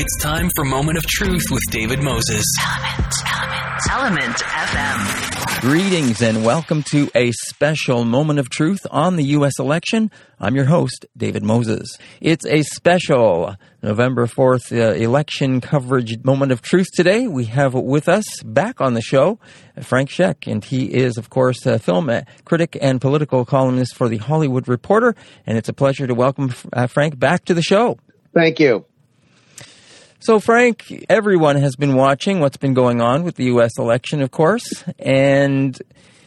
It's time for Moment of Truth with David Moses. Element, Element, Element FM. Greetings and welcome to a special moment of truth on the U.S. election. I'm your host, David Moses. It's a special November 4th uh, election coverage moment of truth today. We have with us back on the show Frank Scheck, and he is, of course, a film critic and political columnist for the Hollywood Reporter. And it's a pleasure to welcome uh, Frank back to the show. Thank you. So, Frank, everyone has been watching what's been going on with the U.S. election, of course. And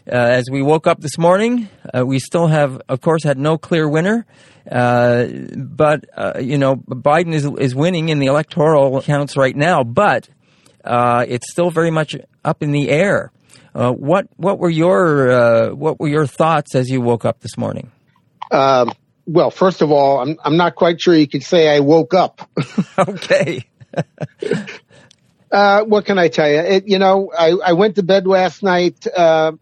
uh, as we woke up this morning, uh, we still have, of course, had no clear winner. Uh, but, uh, you know, Biden is, is winning in the electoral counts right now, but uh, it's still very much up in the air. Uh, what what were your what were your thoughts as you woke up this morning? Um, well, first of all, I'm I'm not quite sure you could say I woke up. okay. uh, what can I tell you? It, you know, I, I went to bed last night, uh,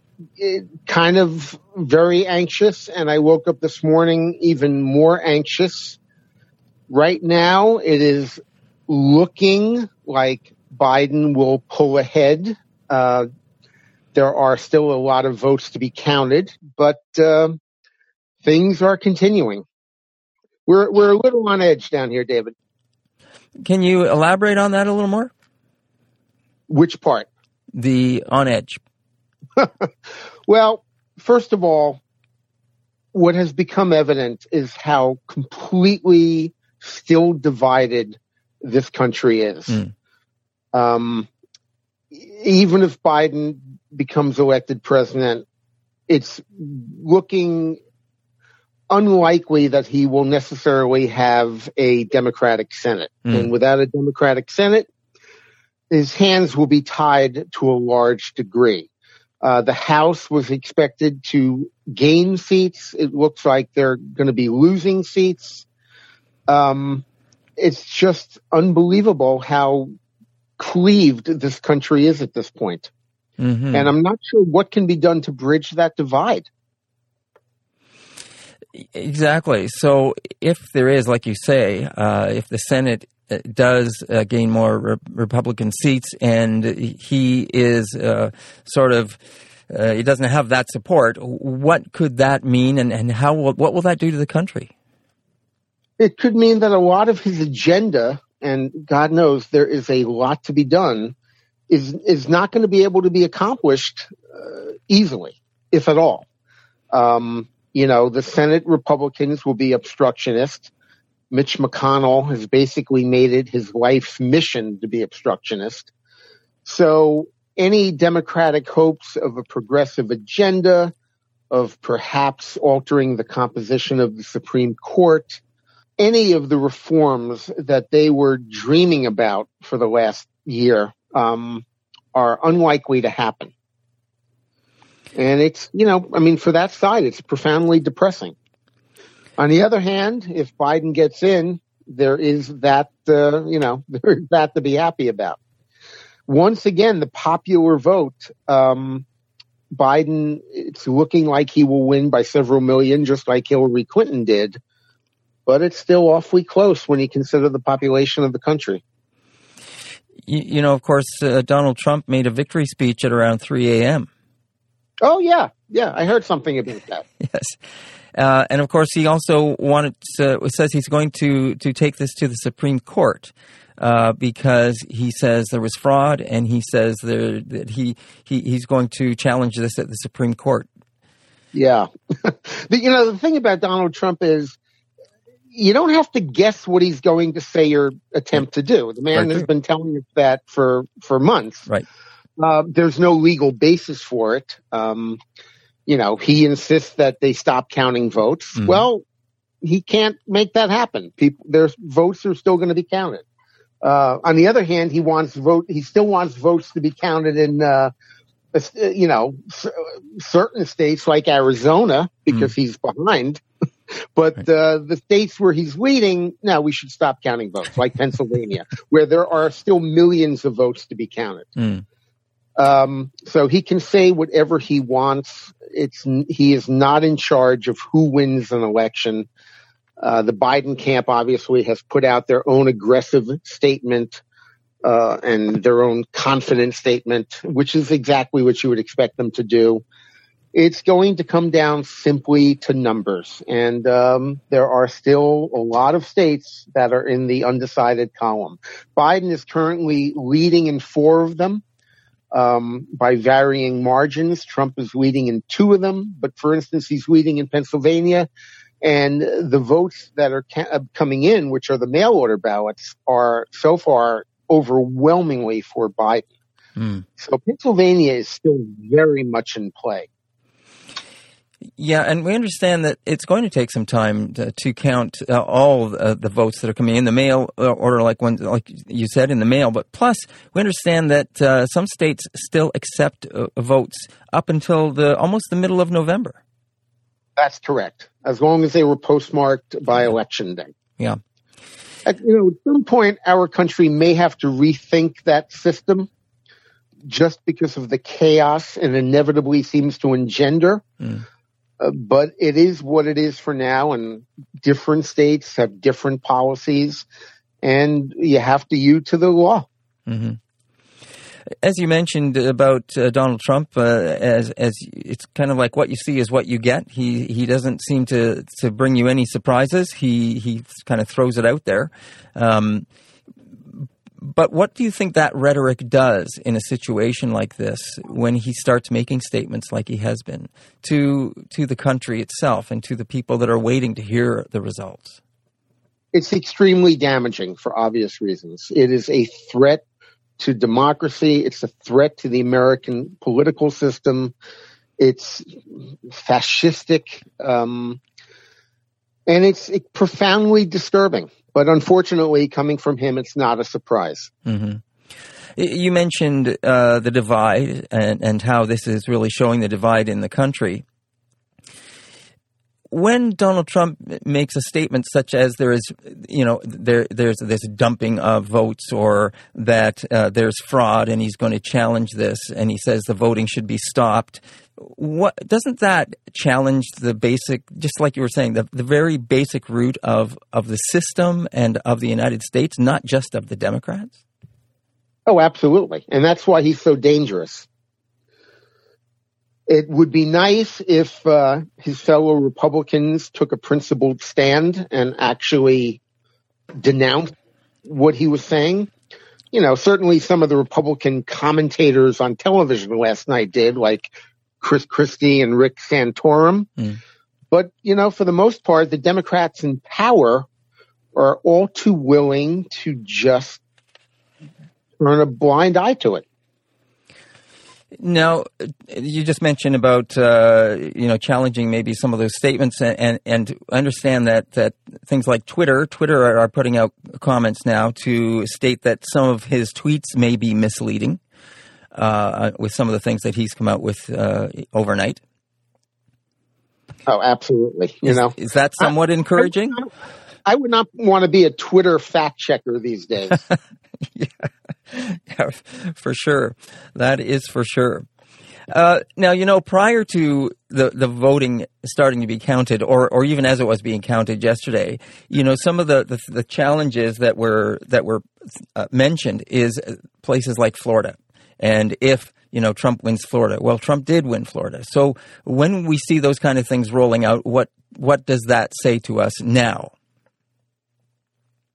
kind of very anxious, and I woke up this morning even more anxious. Right now, it is looking like Biden will pull ahead. Uh, there are still a lot of votes to be counted, but uh, things are continuing. We're we're a little on edge down here, David. Can you elaborate on that a little more? Which part? The on edge. well, first of all, what has become evident is how completely still divided this country is. Mm. Um, even if Biden becomes elected president, it's looking unlikely that he will necessarily have a Democratic Senate. Mm. And without a Democratic Senate, his hands will be tied to a large degree. Uh, the House was expected to gain seats. It looks like they're going to be losing seats. Um, it's just unbelievable how cleaved this country is at this point. Mm-hmm. And I'm not sure what can be done to bridge that divide. Exactly. So if there is, like you say, uh, if the Senate uh, does uh, gain more re- Republican seats and he is uh, sort of uh, he doesn't have that support, what could that mean, and, and how will, what will that do to the country? It could mean that a lot of his agenda, and God knows there is a lot to be done, is is not going to be able to be accomplished uh, easily, if at all. Um, you know, the Senate Republicans will be obstructionist. Mitch McConnell has basically made it his life's mission to be obstructionist. So any Democratic hopes of a progressive agenda, of perhaps altering the composition of the Supreme Court, any of the reforms that they were dreaming about for the last year um, are unlikely to happen. And it's, you know, I mean, for that side, it's profoundly depressing. On the other hand, if Biden gets in, there is that, uh, you know, there's that to be happy about. Once again, the popular vote, um, Biden, it's looking like he will win by several million, just like Hillary Clinton did. But it's still awfully close when you consider the population of the country. You, you know, of course, uh, Donald Trump made a victory speech at around 3 a.m. Oh yeah, yeah, I heard something about that. yes. Uh, and of course, he also wanted to, says he's going to, to take this to the Supreme Court uh, because he says there was fraud, and he says there, that he, he he's going to challenge this at the Supreme Court. Yeah, but, you know the thing about Donald Trump is you don't have to guess what he's going to say or attempt to do. The man right. has been telling us that for for months. Right. Uh, there's no legal basis for it. Um, you know, he insists that they stop counting votes. Mm-hmm. Well, he can't make that happen. People, there's votes are still going to be counted. Uh, on the other hand, he wants vote. He still wants votes to be counted in, uh, you know, certain states like Arizona because mm-hmm. he's behind. but uh, the states where he's leading, now we should stop counting votes, like Pennsylvania, where there are still millions of votes to be counted. Mm. Um, so he can say whatever he wants. It's he is not in charge of who wins an election. Uh, the Biden camp obviously has put out their own aggressive statement uh, and their own confident statement, which is exactly what you would expect them to do. It's going to come down simply to numbers, and um, there are still a lot of states that are in the undecided column. Biden is currently leading in four of them um, by varying margins. Trump is leading in two of them, but for instance, he's leading in Pennsylvania. And the votes that are ca- uh, coming in, which are the mail order ballots, are so far overwhelmingly for Biden. Mm. So Pennsylvania is still very much in play. Yeah, and we understand that it's going to take some time to, to count uh, all uh, the votes that are coming in the mail uh, order, like when, like you said, in the mail. But plus, we understand that uh, some states still accept uh, votes up until the almost the middle of November. That's correct, as long as they were postmarked by election day. Yeah. At, you know, at some point, our country may have to rethink that system just because of the chaos it inevitably seems to engender. Mm. Uh, but it is what it is for now, and different states have different policies, and you have to yield to the law. Mm-hmm. As you mentioned about uh, Donald Trump, uh, as as it's kind of like what you see is what you get. He he doesn't seem to to bring you any surprises. He he kind of throws it out there. Um, but what do you think that rhetoric does in a situation like this when he starts making statements like he has been to to the country itself and to the people that are waiting to hear the results? It's extremely damaging for obvious reasons. It is a threat to democracy. It's a threat to the American political system. It's fascistic, um, and it's profoundly disturbing. But unfortunately, coming from him, it's not a surprise. Mm-hmm. You mentioned uh, the divide and, and how this is really showing the divide in the country. When Donald Trump makes a statement such as there is, you know, there there's this dumping of votes or that uh, there's fraud and he's going to challenge this and he says the voting should be stopped, what doesn't that challenge the basic just like you were saying the, the very basic root of of the system and of the united states not just of the democrats? Oh absolutely. And that's why he's so dangerous it would be nice if uh, his fellow republicans took a principled stand and actually denounced what he was saying you know, certainly some of the Republican commentators on television last night did, like Chris Christie and Rick Santorum. Mm. But, you know, for the most part, the Democrats in power are all too willing to just turn a blind eye to it. Now, you just mentioned about uh, you know challenging maybe some of those statements, and, and, and understand that that things like Twitter, Twitter are, are, putting out comments now to state that some of his tweets may be misleading uh, with some of the things that he's come out with uh, overnight. Oh, absolutely. You is, know, is that somewhat I, encouraging? I, I, would not want to be a Twitter fact checker these days. yeah. yeah, for sure. That is for sure. Uh, now, you know, prior to the, the voting starting to be counted, or, or even as it was being counted yesterday, you know, some of the, the, the challenges that were that were uh, mentioned is places like Florida. And if you know Trump wins Florida, well, Trump did win Florida. So when we see those kind of things rolling out, what what does that say to us now?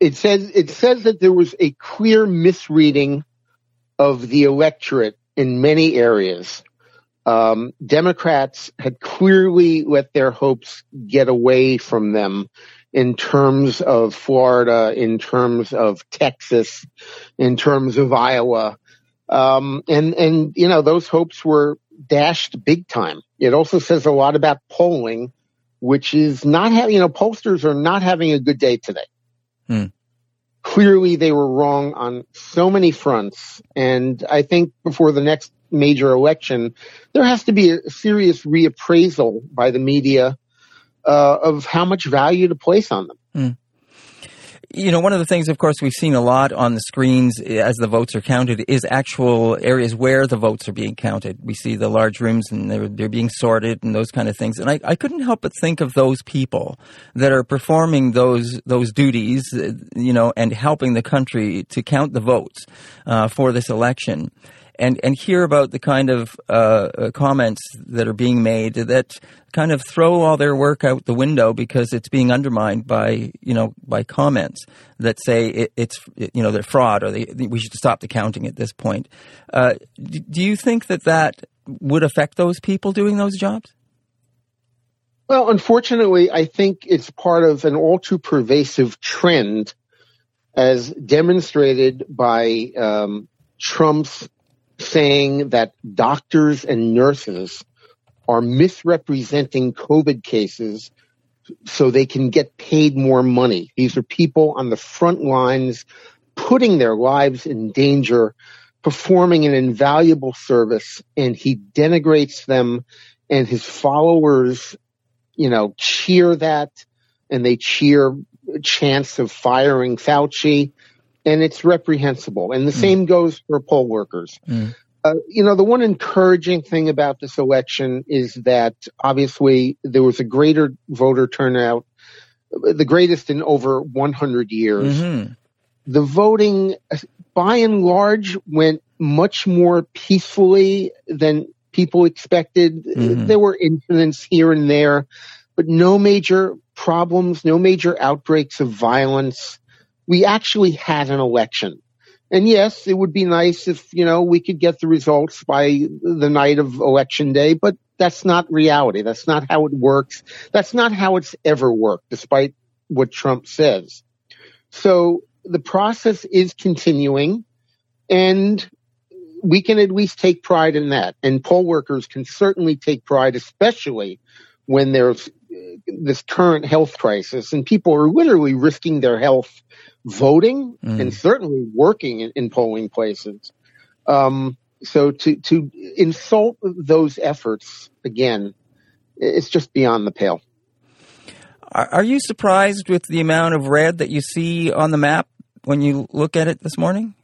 It says it says that there was a clear misreading of the electorate in many areas. Um, Democrats had clearly let their hopes get away from them in terms of Florida, in terms of Texas, in terms of Iowa. Um, and, and, you know, those hopes were dashed big time. It also says a lot about polling, which is not having, you know, pollsters are not having a good day today. Hmm. Clearly they were wrong on so many fronts. And I think before the next major election, there has to be a serious reappraisal by the media uh, of how much value to place on them. Hmm you know, one of the things, of course, we've seen a lot on the screens as the votes are counted is actual areas where the votes are being counted. We see the large rooms and they're, they're being sorted and those kind of things. And I, I couldn't help but think of those people that are performing those those duties, you know, and helping the country to count the votes uh, for this election and and hear about the kind of uh, uh, comments that are being made that kind of throw all their work out the window because it's being undermined by you know by comments that say it, it's you know they're fraud or they, we should stop the counting at this point. Uh, do you think that that would affect those people doing those jobs? Well, unfortunately, I think it's part of an all too pervasive trend as demonstrated by um, Trump's saying that doctors and nurses are misrepresenting COVID cases so they can get paid more money. These are people on the front lines putting their lives in danger, performing an invaluable service, and he denigrates them and his followers, you know, cheer that and they cheer chance of firing Fauci and it's reprehensible. And the mm. same goes for poll workers. Mm. Uh, you know, the one encouraging thing about this election is that obviously there was a greater voter turnout, the greatest in over 100 years. Mm-hmm. The voting, by and large, went much more peacefully than people expected. Mm-hmm. There were incidents here and there, but no major problems, no major outbreaks of violence we actually had an election. And yes, it would be nice if, you know, we could get the results by the night of election day, but that's not reality. That's not how it works. That's not how it's ever worked, despite what Trump says. So the process is continuing and we can at least take pride in that. And poll workers can certainly take pride, especially when there's this current health crisis and people are literally risking their health voting mm. and certainly working in, in polling places. Um, so to to insult those efforts again, it's just beyond the pale. Are you surprised with the amount of red that you see on the map when you look at it this morning?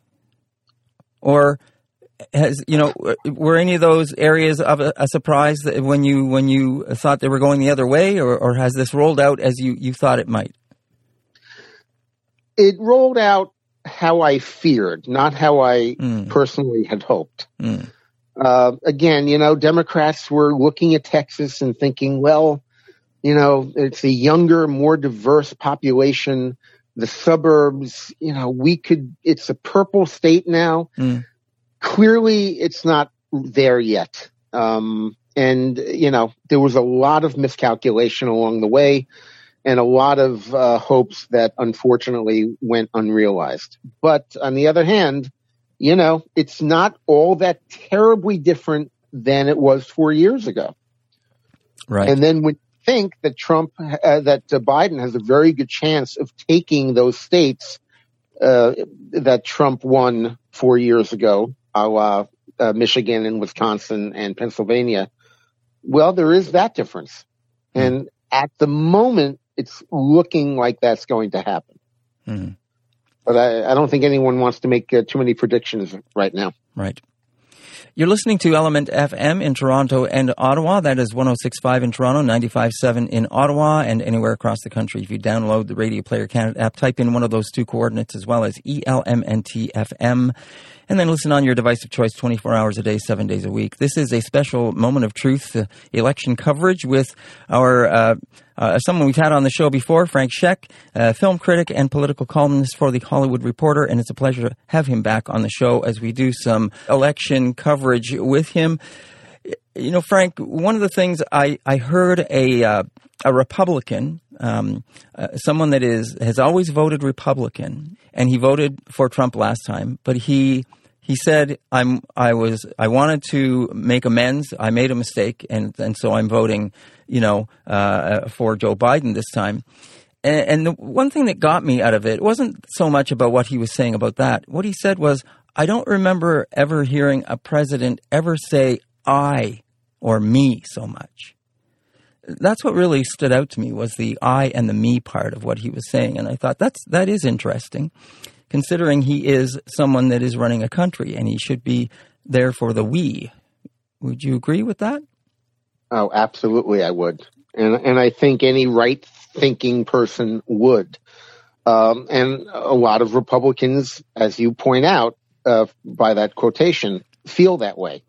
Or has you know were any of those areas of a, a surprise when you when you thought they were going the other way, or, or has this rolled out as you, you thought it might? it rolled out how I feared, not how I mm. personally had hoped. Mm. Uh, again, you know, Democrats were looking at Texas and thinking, well, you know, it's a younger, more diverse population. The suburbs, you know, we could, it's a purple state now. Mm. Clearly, it's not there yet. Um, and, you know, there was a lot of miscalculation along the way and a lot of uh, hopes that unfortunately went unrealized. But on the other hand, you know, it's not all that terribly different than it was four years ago. Right. And then when you think that Trump, uh, that uh, Biden has a very good chance of taking those states uh, that Trump won four years ago, a la uh, Michigan and Wisconsin and Pennsylvania. Well, there is that difference. Hmm. And at the moment, it's looking like that's going to happen. Mm. But I, I, don't think anyone wants to make uh, too many predictions right now. Right. You're listening to Element FM in Toronto and Ottawa. That is 1065 in Toronto, 957 in Ottawa, and anywhere across the country. If you download the Radio Player Canada app, type in one of those two coordinates as well as ELMNTFM and then listen on your device of choice 24 hours a day, seven days a week. This is a special moment of truth uh, election coverage with our uh, uh, someone we've had on the show before, Frank Scheck, uh, film critic and political columnist for the Hollywood Reporter, and it's a pleasure to have him back on the show as we do some election coverage with him. You know, Frank, one of the things I, I heard a uh, a Republican, um, uh, someone that is has always voted Republican, and he voted for Trump last time, but he he said, "I'm I was I wanted to make amends. I made a mistake, and and so I'm voting, you know, uh, for Joe Biden this time." And, and the one thing that got me out of it wasn't so much about what he was saying about that. What he said was, "I don't remember ever hearing a president ever say I or me so much." that's what really stood out to me was the I and the me part of what he was saying, and I thought that's that is interesting, considering he is someone that is running a country and he should be there for the we. Would you agree with that? Oh, absolutely, I would, and and I think any right thinking person would. Um, and a lot of Republicans, as you point out uh, by that quotation, feel that way.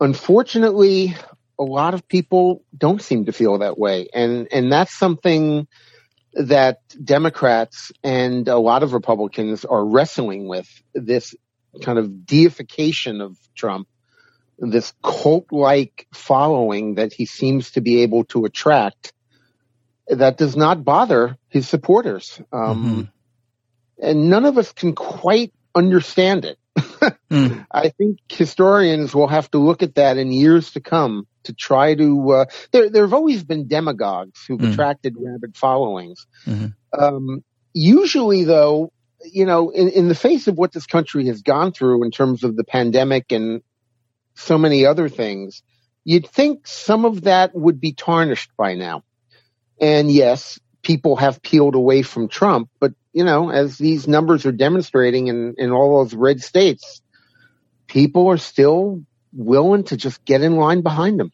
Unfortunately, a lot of people don't seem to feel that way, and and that's something that Democrats and a lot of Republicans are wrestling with. This kind of deification of Trump, this cult-like following that he seems to be able to attract that does not bother his supporters. Um, mm-hmm. And none of us can quite understand it. Mm. I think historians will have to look at that in years to come to try to. Uh, there, there have always been demagogues who've mm. attracted rabid followings. Mm-hmm. Um, usually, though, you know, in, in the face of what this country has gone through in terms of the pandemic and so many other things, you'd think some of that would be tarnished by now. And yes, people have peeled away from Trump, but you know, as these numbers are demonstrating in, in all those red states, people are still willing to just get in line behind him.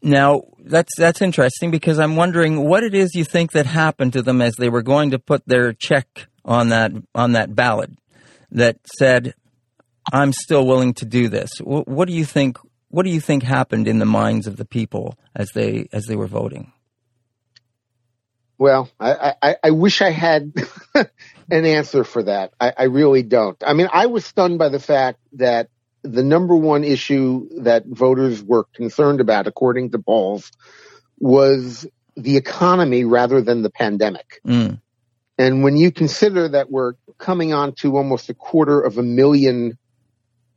Now that's that's interesting because I'm wondering what it is you think that happened to them as they were going to put their check on that on that ballot that said, "I'm still willing to do this." What, what do you think? What do you think happened in the minds of the people as they as they were voting? Well, I, I, I wish I had an answer for that. I, I really don't. I mean, I was stunned by the fact that the number one issue that voters were concerned about, according to polls, was the economy rather than the pandemic. Mm. And when you consider that we're coming on to almost a quarter of a million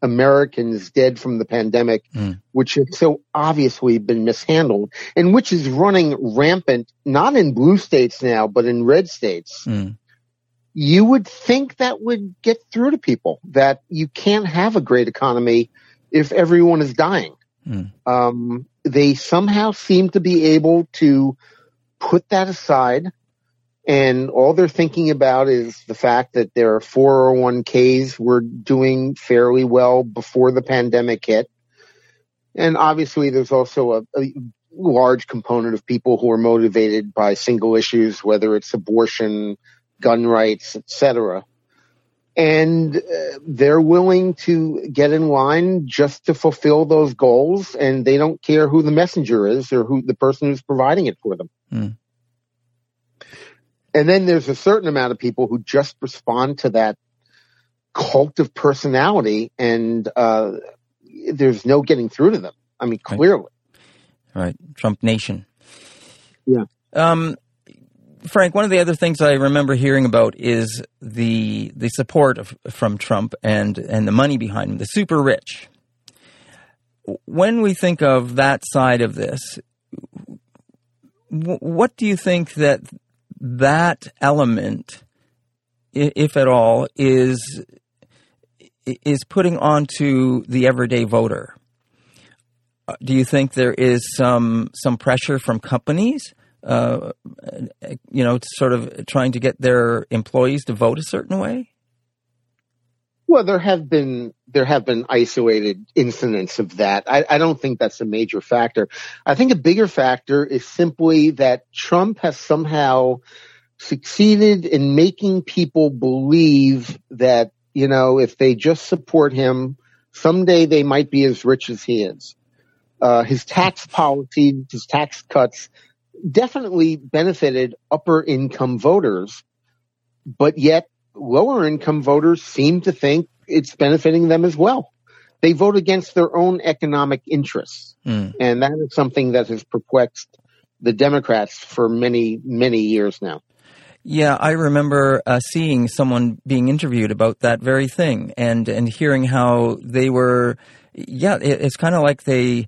Americans dead from the pandemic, mm. which has so obviously been mishandled and which is running rampant, not in blue states now, but in red states. Mm. You would think that would get through to people that you can't have a great economy if everyone is dying. Mm. Um, they somehow seem to be able to put that aside and all they're thinking about is the fact that their 401ks were doing fairly well before the pandemic hit. And obviously there's also a, a large component of people who are motivated by single issues, whether it's abortion, gun rights, etc. And uh, they're willing to get in line just to fulfill those goals, and they don't care who the messenger is or who the person who's providing it for them. Mm. And then there's a certain amount of people who just respond to that cult of personality and uh, there's no getting through to them. I mean, clearly. Right. right. Trump Nation. Yeah. Um, Frank, one of the other things I remember hearing about is the the support of, from Trump and and the money behind him, the super rich. When we think of that side of this, what do you think that that element, if at all, is is putting onto the everyday voter. Uh, do you think there is some some pressure from companies, uh, you know, sort of trying to get their employees to vote a certain way? Well, there have been there have been isolated incidents of that. I, I, don't think that's a major factor. I think a bigger factor is simply that Trump has somehow succeeded in making people believe that you know if they just support him, someday they might be as rich as he is. Uh, his tax policy, his tax cuts, definitely benefited upper income voters, but yet lower income voters seem to think it's benefiting them as well. They vote against their own economic interests. Mm. And that is something that has perplexed the Democrats for many, many years now. Yeah, I remember uh, seeing someone being interviewed about that very thing and, and hearing how they were, yeah, it, it's kind of like they,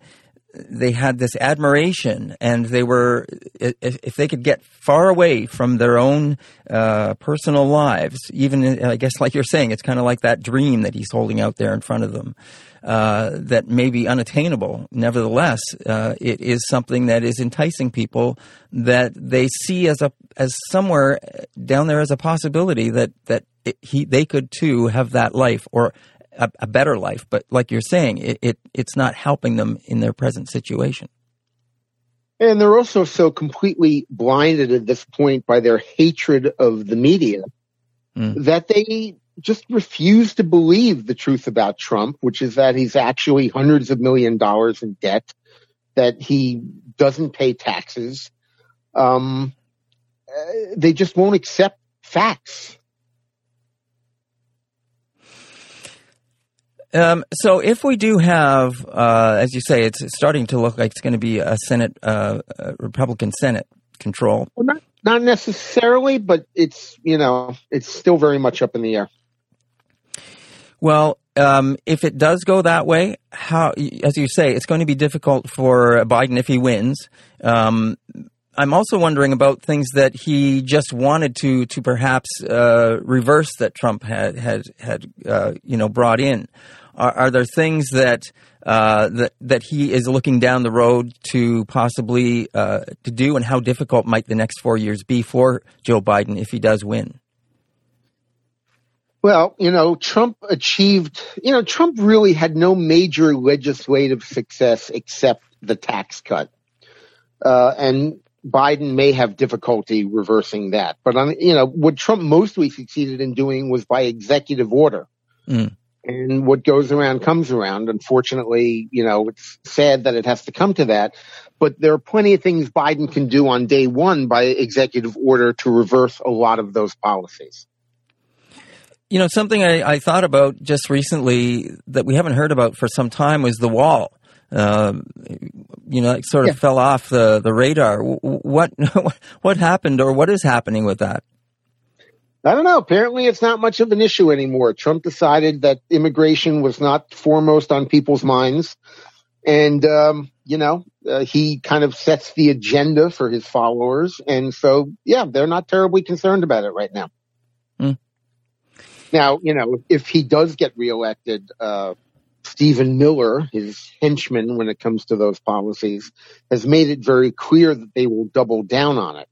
they had this admiration, and they were if, they could get far away from their own uh, personal lives, even I guess like you're saying, it's kind of like that dream that he's holding out there in front of them. Uh, that may be unattainable. Nevertheless, uh, it is something that is enticing people that they see as a as somewhere down there as a possibility that that it, he they could too have that life or a, a better life. But like you're saying, it, it it's not helping them in their present situation. And they're also so completely blinded at this point by their hatred of the media mm. that they just refuse to believe the truth about Trump, which is that he's actually hundreds of million dollars in debt, that he doesn't pay taxes. Um, uh, they just won't accept facts. Um, so if we do have, uh, as you say, it's starting to look like it's going to be a Senate, uh, a Republican Senate control. Well, not not necessarily, but it's you know it's still very much up in the air. Well, um, if it does go that way, how, as you say, it's going to be difficult for Biden if he wins. Um, I'm also wondering about things that he just wanted to to perhaps uh, reverse that Trump had had had uh, you know brought in. Are, are there things that uh, that that he is looking down the road to possibly uh, to do, and how difficult might the next four years be for Joe Biden if he does win? Well, you know, Trump achieved, you know, Trump really had no major legislative success except the tax cut. Uh, and Biden may have difficulty reversing that. But, on, you know, what Trump mostly succeeded in doing was by executive order. Mm. And what goes around comes around. Unfortunately, you know, it's sad that it has to come to that. But there are plenty of things Biden can do on day one by executive order to reverse a lot of those policies. You know, something I, I, thought about just recently that we haven't heard about for some time was the wall. Uh, you know, it sort of yeah. fell off the, the radar. What what happened, or what is happening with that? I don't know. Apparently, it's not much of an issue anymore. Trump decided that immigration was not foremost on people's minds, and um, you know, uh, he kind of sets the agenda for his followers, and so yeah, they're not terribly concerned about it right now. Mm. Now, you know, if he does get reelected, uh, Stephen Miller, his henchman when it comes to those policies, has made it very clear that they will double down on it.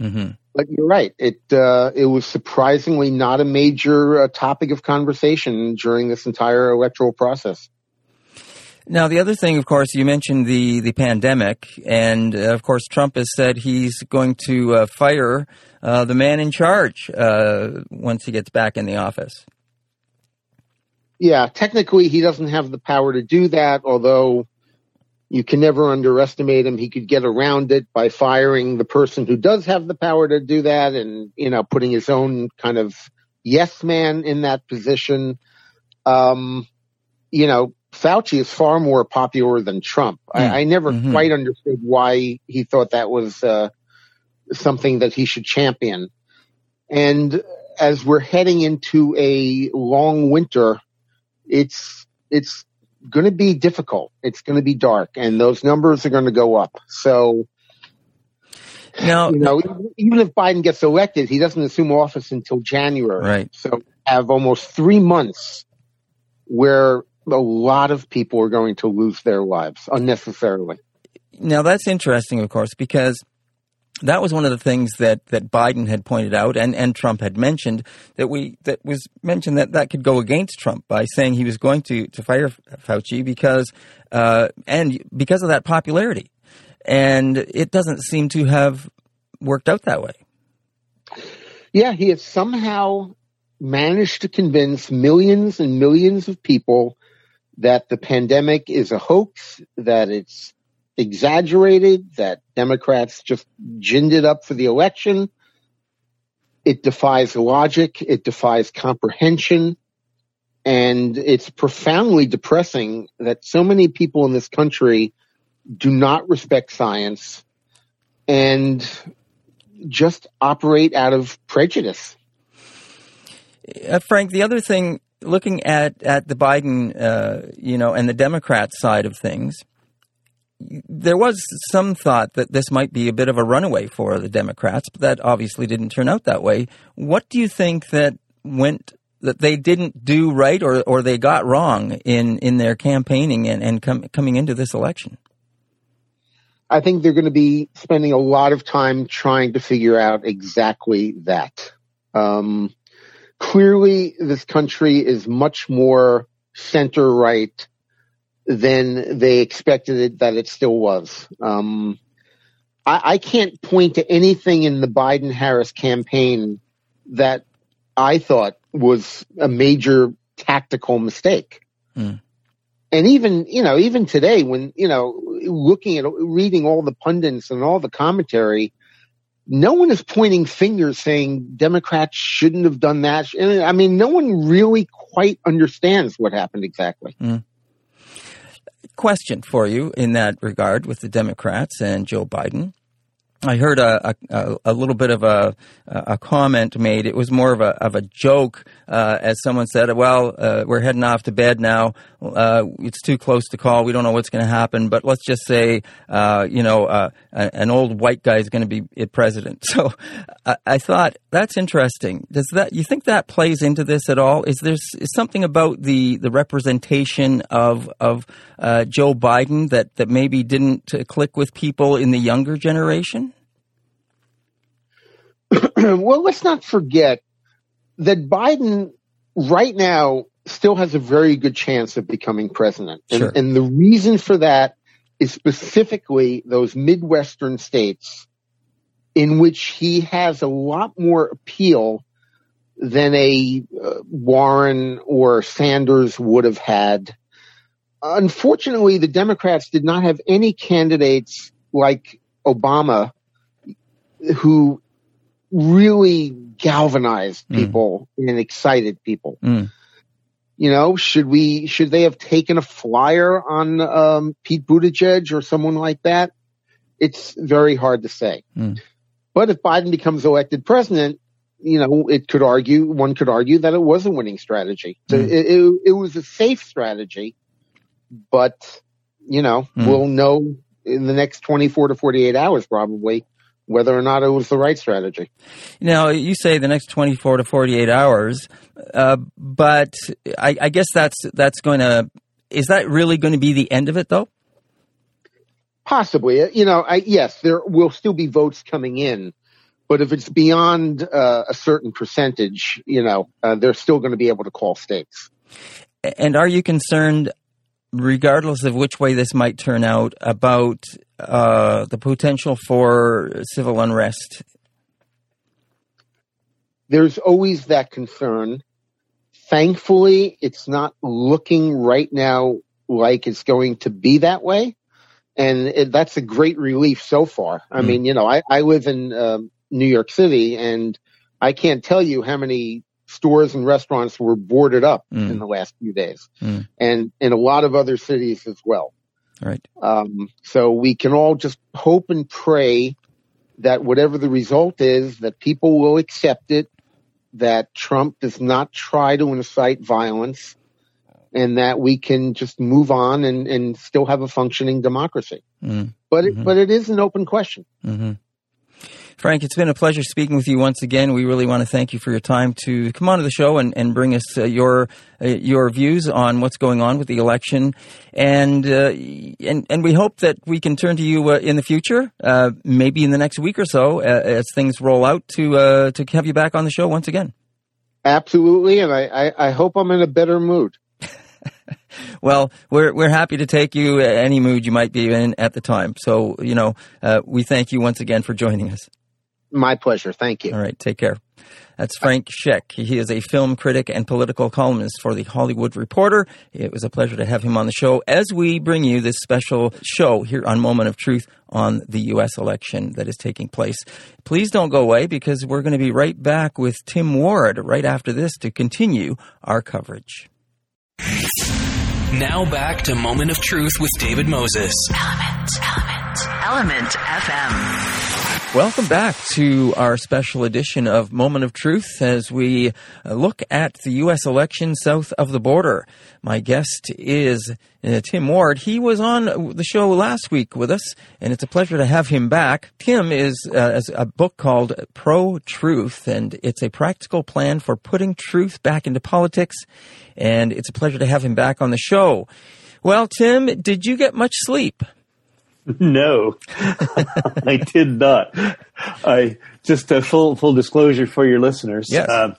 Mm-hmm. But you're right. It uh, it was surprisingly not a major uh, topic of conversation during this entire electoral process. Now, the other thing, of course, you mentioned the, the pandemic, and uh, of course, Trump has said he's going to uh, fire uh, the man in charge uh, once he gets back in the office. Yeah, technically, he doesn't have the power to do that, although you can never underestimate him. He could get around it by firing the person who does have the power to do that and, you know, putting his own kind of yes man in that position. Um, you know, Fauci is far more popular than Trump. Mm. I, I, never mm-hmm. quite understood why he thought that was uh, something that he should champion. And as we're heading into a long winter, it's it's going to be difficult. It's going to be dark, and those numbers are going to go up. So, now, you know, even if Biden gets elected, he doesn't assume office until January. Right. So, have almost three months where a lot of people are going to lose their lives unnecessarily. Now that's interesting, of course, because that was one of the things that, that Biden had pointed out and, and Trump had mentioned that we that was mentioned that that could go against Trump by saying he was going to, to fire Fauci because uh, and because of that popularity, and it doesn't seem to have worked out that way. Yeah, he has somehow managed to convince millions and millions of people that the pandemic is a hoax, that it's exaggerated, that Democrats just ginned it up for the election. It defies logic. It defies comprehension. And it's profoundly depressing that so many people in this country do not respect science and just operate out of prejudice. Uh, Frank, the other thing looking at at the Biden, uh, you know, and the Democrat side of things, there was some thought that this might be a bit of a runaway for the Democrats, but that obviously didn't turn out that way. What do you think that went that they didn't do right or, or they got wrong in, in their campaigning and, and com- coming into this election? I think they're going to be spending a lot of time trying to figure out exactly that. Um, clearly, this country is much more center right than they expected it that it still was. Um, I, I can't point to anything in the Biden Harris campaign that I thought was a major tactical mistake. Mm. And even, you know, even today when, you know, looking at, reading all the pundits and all the commentary, no one is pointing fingers saying Democrats shouldn't have done that. I mean, no one really quite understands what happened exactly. Mm question for you in that regard with the Democrats and Joe Biden. I heard a, a, a, little bit of a, a comment made. It was more of a, of a joke, uh, as someone said, well, uh, we're heading off to bed now. Uh, it's too close to call. We don't know what's going to happen, but let's just say, uh, you know, uh, an old white guy is going to be president. So I, I, thought that's interesting. Does that, you think that plays into this at all? Is there is something about the, the representation of, of uh, Joe Biden that, that maybe didn't click with people in the younger generation? well, let's not forget that Biden right now still has a very good chance of becoming president. Sure. And, and the reason for that is specifically those Midwestern states in which he has a lot more appeal than a uh, Warren or Sanders would have had. Unfortunately, the Democrats did not have any candidates like Obama who really galvanized hmm. people mm. and excited people. Mm. You know, should we, should they have taken a flyer on, um, Pete Buttigieg or someone like that? It's very hard to say. Mm. But if Biden becomes elected president, you know, it could argue, one could argue that it was a winning strategy. So hmm. it, it, it, was a safe strategy, but, you know, hmm. we'll know in the next 24 to 48 hours probably whether or not it was the right strategy. Now, you say the next 24 to 48 hours, uh, but I, I, guess that's that's going to is that really going to be the end of it, though? Possibly. Uh, you know, I, yes, there will still be votes coming in, but if it's beyond uh, a certain percentage, you know, uh, they're still going to be able to call states. And are you concerned regardless of which way this might turn out, about uh, the potential for civil unrest? There's always that concern. Thankfully, it's not looking right now like it's going to be that way. And it, that's a great relief so far. I mm. mean, you know, I, I live in uh, New York City and I can't tell you how many stores and restaurants were boarded up mm. in the last few days mm. and in a lot of other cities as well. Right. Um, so we can all just hope and pray that whatever the result is, that people will accept it, that Trump does not try to incite violence, and that we can just move on and, and still have a functioning democracy. Mm. But it, mm-hmm. but it is an open question. Mm-hmm. Frank, it's been a pleasure speaking with you once again. We really want to thank you for your time to come onto the show and, and bring us uh, your uh, your views on what's going on with the election, and uh, and and we hope that we can turn to you uh, in the future, uh, maybe in the next week or so, uh, as things roll out, to to have you back on the show once again. Absolutely, and I, I, I hope I'm in a better mood. well, we're we're happy to take you any mood you might be in at the time. So you know, uh, we thank you once again for joining us. My pleasure. Thank you. All right. Take care. That's Frank Scheck. He is a film critic and political columnist for The Hollywood Reporter. It was a pleasure to have him on the show as we bring you this special show here on Moment of Truth on the U.S. election that is taking place. Please don't go away because we're going to be right back with Tim Ward right after this to continue our coverage. Now back to Moment of Truth with David Moses. Element, Element, Element FM. Welcome back to our special edition of Moment of Truth as we uh, look at the U.S. election south of the border. My guest is uh, Tim Ward. He was on the show last week with us, and it's a pleasure to have him back. Tim is uh, a book called Pro Truth, and it's a practical plan for putting truth back into politics, and it's a pleasure to have him back on the show. Well, Tim, did you get much sleep? No, I did not. I just a full full disclosure for your listeners. Yes. Uh,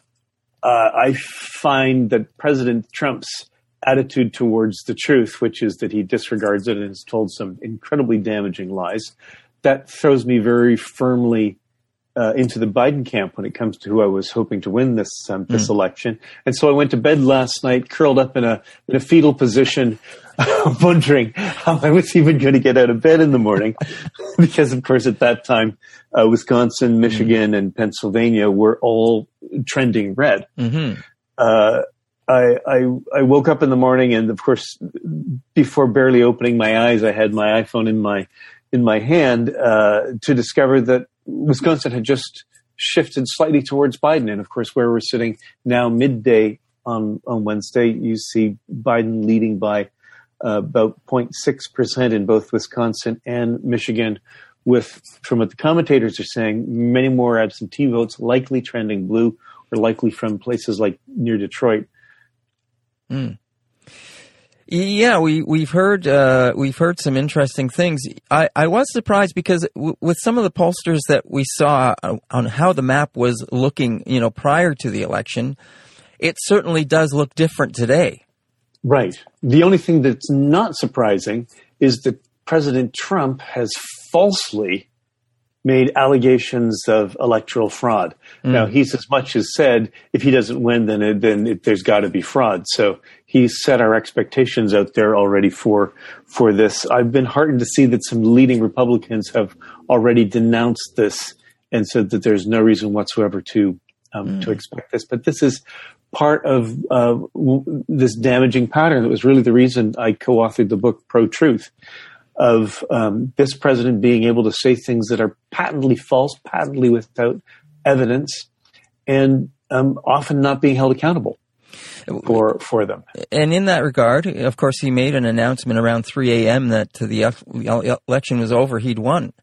uh, I find that President Trump's attitude towards the truth, which is that he disregards it and has told some incredibly damaging lies, that throws me very firmly uh, into the Biden camp when it comes to who I was hoping to win this um, this mm. election. And so I went to bed last night, curled up in a in a fetal position, wondering how I was even going to get out of bed in the morning, because of course at that time, uh, Wisconsin. Michigan, mm-hmm. and Pennsylvania were all trending red. Mm-hmm. Uh, I, I, I woke up in the morning, and of course, before barely opening my eyes, I had my iPhone in my in my hand uh, to discover that Wisconsin had just shifted slightly towards Biden, and of course, where we're sitting now, midday on on Wednesday, you see Biden leading by about 0.6% in both Wisconsin and Michigan, with, from what the commentators are saying, many more absentee votes likely trending blue or likely from places like near Detroit. Mm. Yeah, we we've heard uh, we've heard some interesting things. I, I was surprised because w- with some of the pollsters that we saw on how the map was looking, you know, prior to the election, it certainly does look different today. Right. The only thing that's not surprising is that President Trump has falsely made allegations of electoral fraud. Mm. Now, he's as much as said if he doesn't win, then it, then it, there's got to be fraud. So he's set our expectations out there already for for this. I've been heartened to see that some leading Republicans have already denounced this and said that there's no reason whatsoever to um, mm. to expect this. But this is part of uh, w- this damaging pattern that was really the reason I co-authored the book Pro Truth of um, this president being able to say things that are patently false, patently without evidence, and um, often not being held accountable for for them. And in that regard, of course, he made an announcement around 3 a.m. that the election was over, he'd won.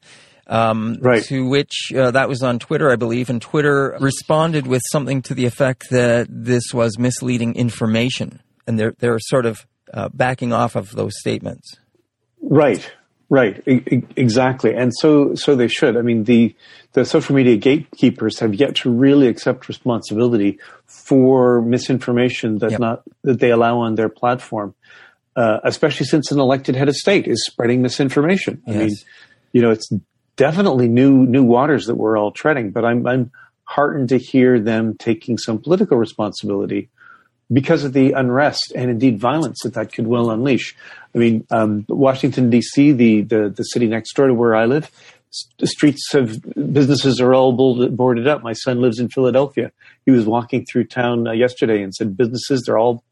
Um, right. To which uh, that was on Twitter, I believe, and Twitter responded with something to the effect that this was misleading information, and they're they're sort of uh, backing off of those statements. Right. Right, e- exactly, and so so they should. I mean, the the social media gatekeepers have yet to really accept responsibility for misinformation that yep. not that they allow on their platform, uh, especially since an elected head of state is spreading misinformation. Yes. I mean, you know, it's definitely new new waters that we're all treading. But I'm I'm heartened to hear them taking some political responsibility because of the unrest and indeed violence that that could well unleash. I mean, um, Washington D.C., the, the the city next door to where I live, the streets of businesses are all boarded up. My son lives in Philadelphia. He was walking through town uh, yesterday and said businesses they're all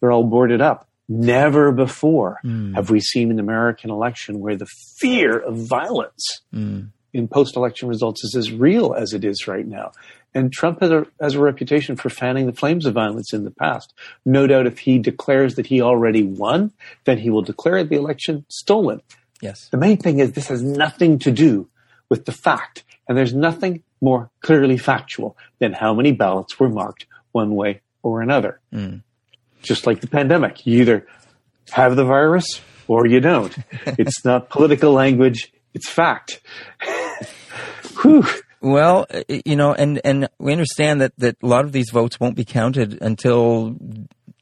they're all boarded up. Never before mm. have we seen an American election where the fear of violence mm. in post election results is as real as it is right now. And Trump has a, has a reputation for fanning the flames of violence in the past. No doubt if he declares that he already won, then he will declare the election stolen. Yes. The main thing is this has nothing to do with the fact. And there's nothing more clearly factual than how many ballots were marked one way or another. Mm just like the pandemic. You either have the virus or you don't. it's not political language, it's fact. Whew. Well, you know, and, and we understand that, that a lot of these votes won't be counted until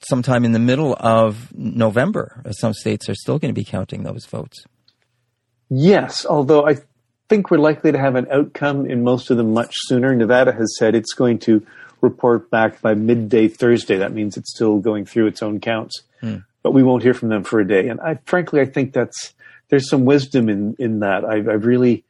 sometime in the middle of November. Some states are still going to be counting those votes. Yes, although I think we're likely to have an outcome in most of them much sooner. Nevada has said it's going to report back by midday Thursday. That means it's still going through its own counts, mm. but we won't hear from them for a day. And I, frankly, I think that's there's some wisdom in in that. I've, I've really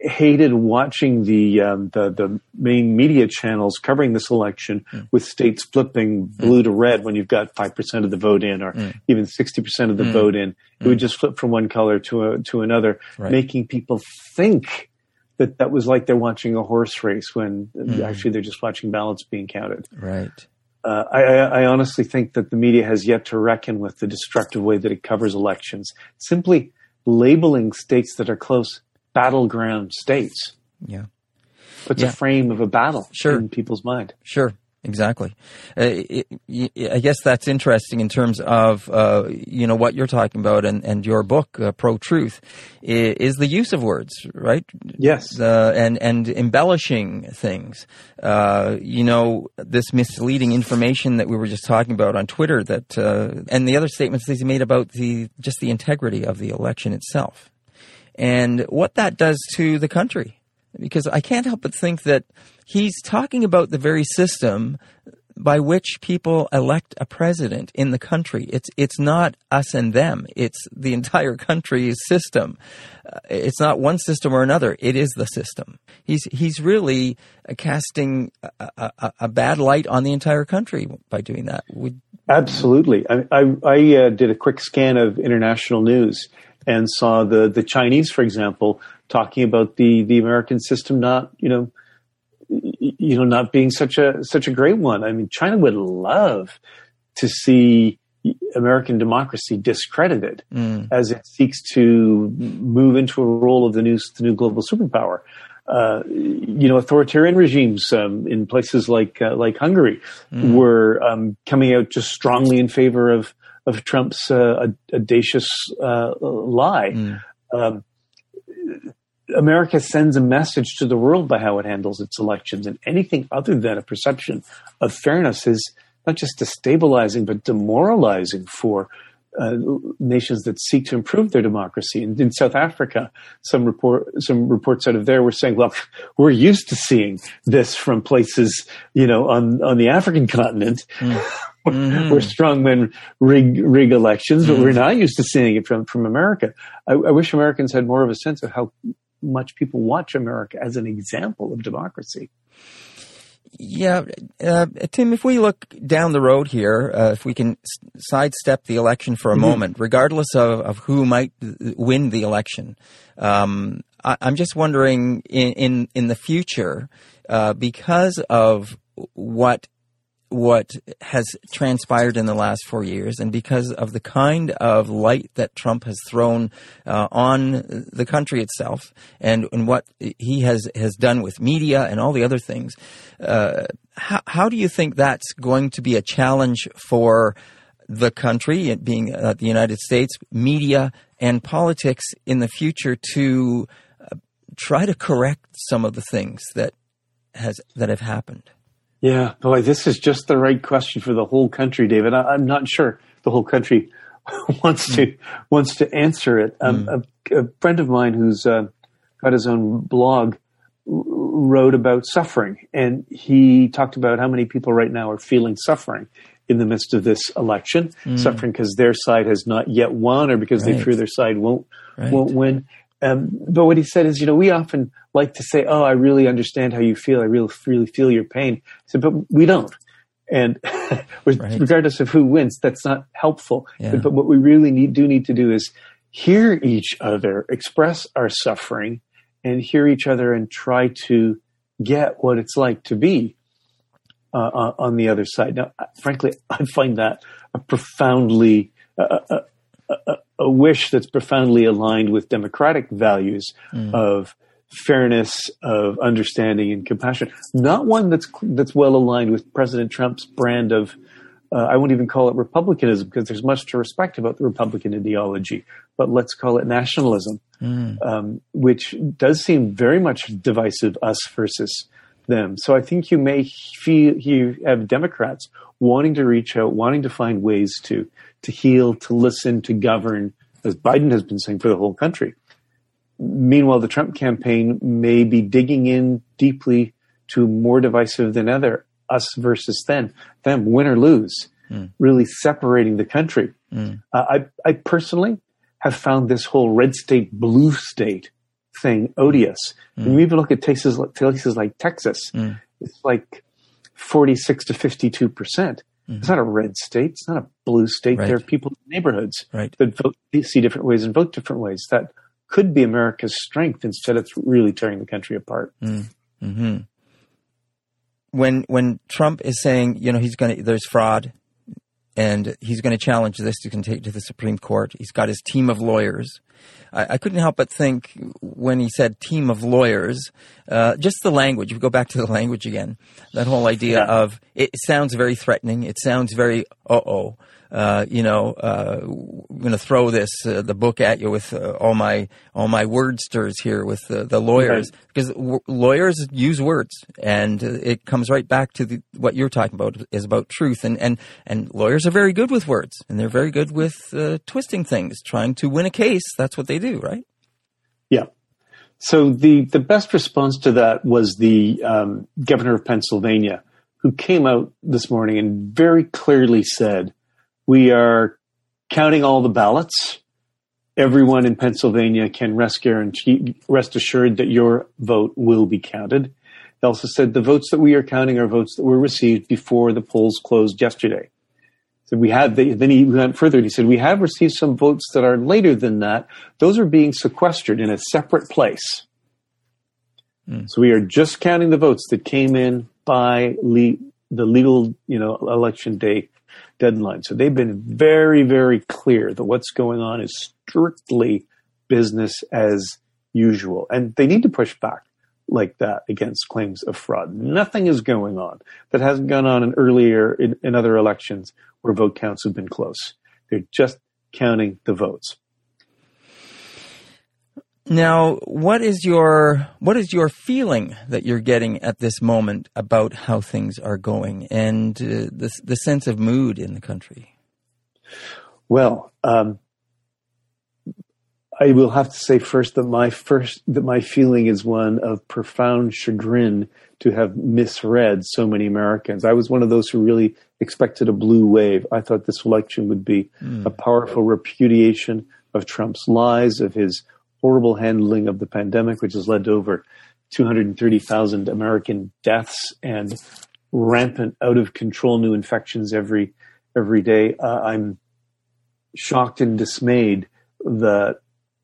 hated watching the, um, the the main media channels covering this election mm. with states flipping blue mm. to red when you've got five percent of the vote in, or mm. even sixty percent of the hmm. vote in. It would hmm. just flip from one color to a, to another, right. making people think that that was like they're watching a horse race when Mm. actually they're just watching ballots being counted. Right. Uh, I, I honestly think that the media has yet to reckon with the destructive way that it covers elections, simply labeling states that are close battleground states Yeah. puts Yeah. a frame of a battle Sure. in people's mind. Sure. Exactly. Uh, it, it, I guess that's interesting in terms of uh, you know what you're talking about and, and your book, uh, Pro Truth, is, is the use of words, right? Yes. uh, and and embellishing things. Uh, you know, this misleading information that we were just talking about on Twitter. That uh, and the other statements that he made about the just the integrity of the election itself, and what that does to the country. Because I can't help but think that he's talking about the very system by which people elect a president in the country. It's it's not us and them. It's the entire country's system. Uh, it's not one system or another. It is the system. He's he's really uh, casting a, a, a bad light on the entire country by doing that. Would, Absolutely. I, I, I uh, did a quick scan of international news and saw the, the Chinese, for example, talking about the, the American system not, you know, you know, not being such a such a great one. I mean, China would love to see American democracy discredited as it seeks to move into a role of the new the new global superpower. Uh, you know, authoritarian regimes um, in places like uh, like Hungary were um, coming out just strongly in favor of of Trump's uh, audacious uh, lie. Um, America sends a message to the world by how it handles its elections, and anything other than a perception of fairness is not just destabilizing but demoralizing for uh, nations that seek to improve their democracy. And in South Africa, some report, some reports out of there were saying, "Well, we're used to seeing this from places, you know, on on the African continent." where strongmen rig rig elections, but we're not used to seeing it from from America. I, I wish Americans had more of a sense of how much people watch America as an example of democracy. yeah, uh, Tim. If we look down the road here, uh, if we can s- sidestep the election for a moment, regardless of, of who might win the election, um, I, I'm just wondering in in, in the future, uh, because of what what has transpired in the last four years, and because of the kind of light that Trump has thrown uh, on the country itself, and, and what he has has done with media and all the other things, uh, how, how do you think that's going to be a challenge for the country, being uh, the United States, media and politics in the future to uh, try to correct some of the things that has that have happened? Yeah, boy, this is just the right question for the whole country, David. I, I'm not sure the whole country wants to wants to answer it. Um, a, a friend of mine who's uh, got his own blog wrote about suffering, and he talked about how many people right now are feeling suffering in the midst of this election, suffering because their side has not yet won, or because they fear their side won't Right. won't win. Um, but what he said is, you know, we often like to say, "Oh, I really understand how you feel. I really, really feel your pain." Said, but we don't. And Right. regardless of who wins, that's not helpful. Yeah. But, but what we really need do need to do is hear each other, express our suffering, and hear each other, and try to get what it's like to be uh, on on the other side. Now, frankly, I find that a profoundly a, a, wish that's profoundly aligned with democratic values of fairness, of understanding and compassion. Not one that's that's well aligned with President Trump's brand of. Uh, I won't even call it republicanism because there's much to respect about the Republican ideology, but let's call it nationalism, um, which does seem very much divisive, us versus them. So I think you may feel you have Democrats wanting to reach out, wanting to find ways to to heal, to listen, to govern, as Biden has been saying for the whole country. Meanwhile, the Trump campaign may be digging in deeply to more divisive than ever, us versus them, them win or lose, hmm. really separating the country. Hmm. Uh, I, I personally have found this whole red state, blue state thing odious. Hmm. When you even look at places like, places like Texas, it's like 46 to 52 percent. It's not a red state. It's not a blue state. Right. There are people in neighborhoods Right. that vote, see different ways and vote different ways. That could be America's strength instead of really tearing the country apart. Mm-hmm. When when Trump is saying, you know, he's going to there's fraud, and he's going to challenge this to take to the Supreme Court. He's got his team of lawyers. I, I couldn't help but think when he said team of lawyers, uh, just the language. We go back to the language again. That whole idea Yeah. of it sounds very threatening. It sounds very uh oh. Uh, you know, uh, I'm going to throw this uh, the book at you with uh, all my all my wordsters here with the, the lawyers because w- lawyers use words and uh, it comes right back to the, what you're talking about is about truth and, and and lawyers are very good with words and they're very good with uh, twisting things trying to win a case. That's what they do right? Yeah. So the, the best response to that was the um, governor of Pennsylvania, who came out this morning and very clearly said, "We are counting all the ballots. Everyone in Pennsylvania can rest guarantee, rest assured that your vote will be counted." He also said the votes that we are counting are votes that were received before the polls closed yesterday. So we had the, then he went further and he said we have received some votes that are later than that. Those are being sequestered in a separate place. Hmm. So we are just counting the votes that came in by le- the legal, you know, election day deadline. So they've been very, very clear that what's going on is strictly business as usual, and they need to push back like that against claims of fraud. Nothing is going on that hasn't gone on in earlier in, in other elections where vote counts have been close. They're just counting the votes. Now what is your what is your feeling that you're getting at this moment about how things are going and uh, the the sense of mood in the country Well, um, I will have to say first that my first that my feeling is one of profound chagrin to have misread so many Americans. I was one of those who really expected a blue wave. I thought this election would be a powerful repudiation of Trump's lies, of his horrible handling of the pandemic, which has led to over 230,000 American deaths and rampant, out of control new infections every every day. Uh, I'm shocked and dismayed that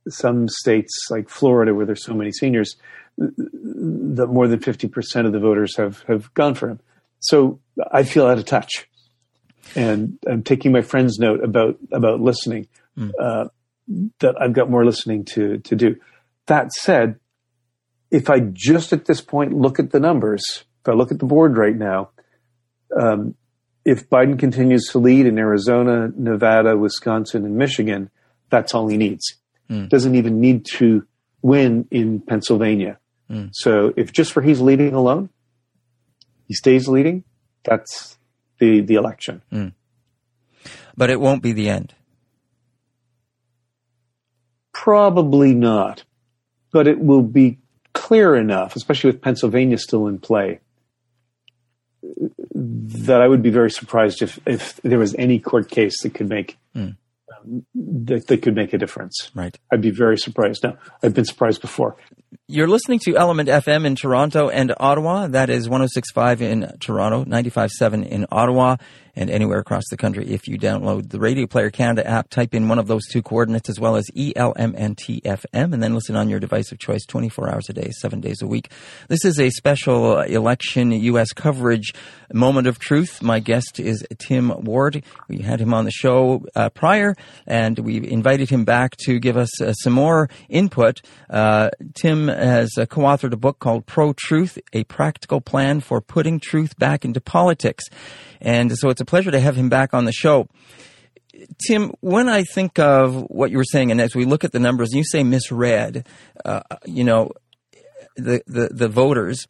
some states like Florida, where there's so many seniors, that more than 50% of the voters have, have gone for him. So I feel out of touch. And I'm taking my friend's note about, about listening, uh, that I've got more listening to, to do. That said, if I just at this point look at the numbers, if I look at the board right now, um, if Biden continues to lead in Arizona, Nevada, Wisconsin, and Michigan, that's all he needs. Hmm. Doesn't even need to win in Pennsylvania. Hmm. So if just for he's leading alone, he stays leading, that's the, the election. Hmm. but it won't be the end Probably not, but it will be clear enough, especially with Pennsylvania still in play, that I would be very surprised if, if there was any court case that could make um, that, that could make a difference. right I'd be very surprised. Now, I've been surprised before. You're listening to Element FM in Toronto and Ottawa. That is 1065 in Toronto, 957 in Ottawa, and anywhere across the country. If you download the Radio Player Canada app, type in one of those two coordinates as well as ELMNTFM, and then listen on your device of choice 24 hours a day, seven days a week. This is a special election U.S. coverage moment of truth. My guest is Tim Ward. We had him on the show uh, prior, and we invited him back to give us uh, some more input. Uh, Tim has uh, co-authored a book called Pro Truth: A Practical Plan for Putting Truth Back into Politics, and so it's a pleasure to have him back on the show. Tim, when I think of what you were saying, and as we look at the numbers, you say misread, uh, you know, the, the, the voters.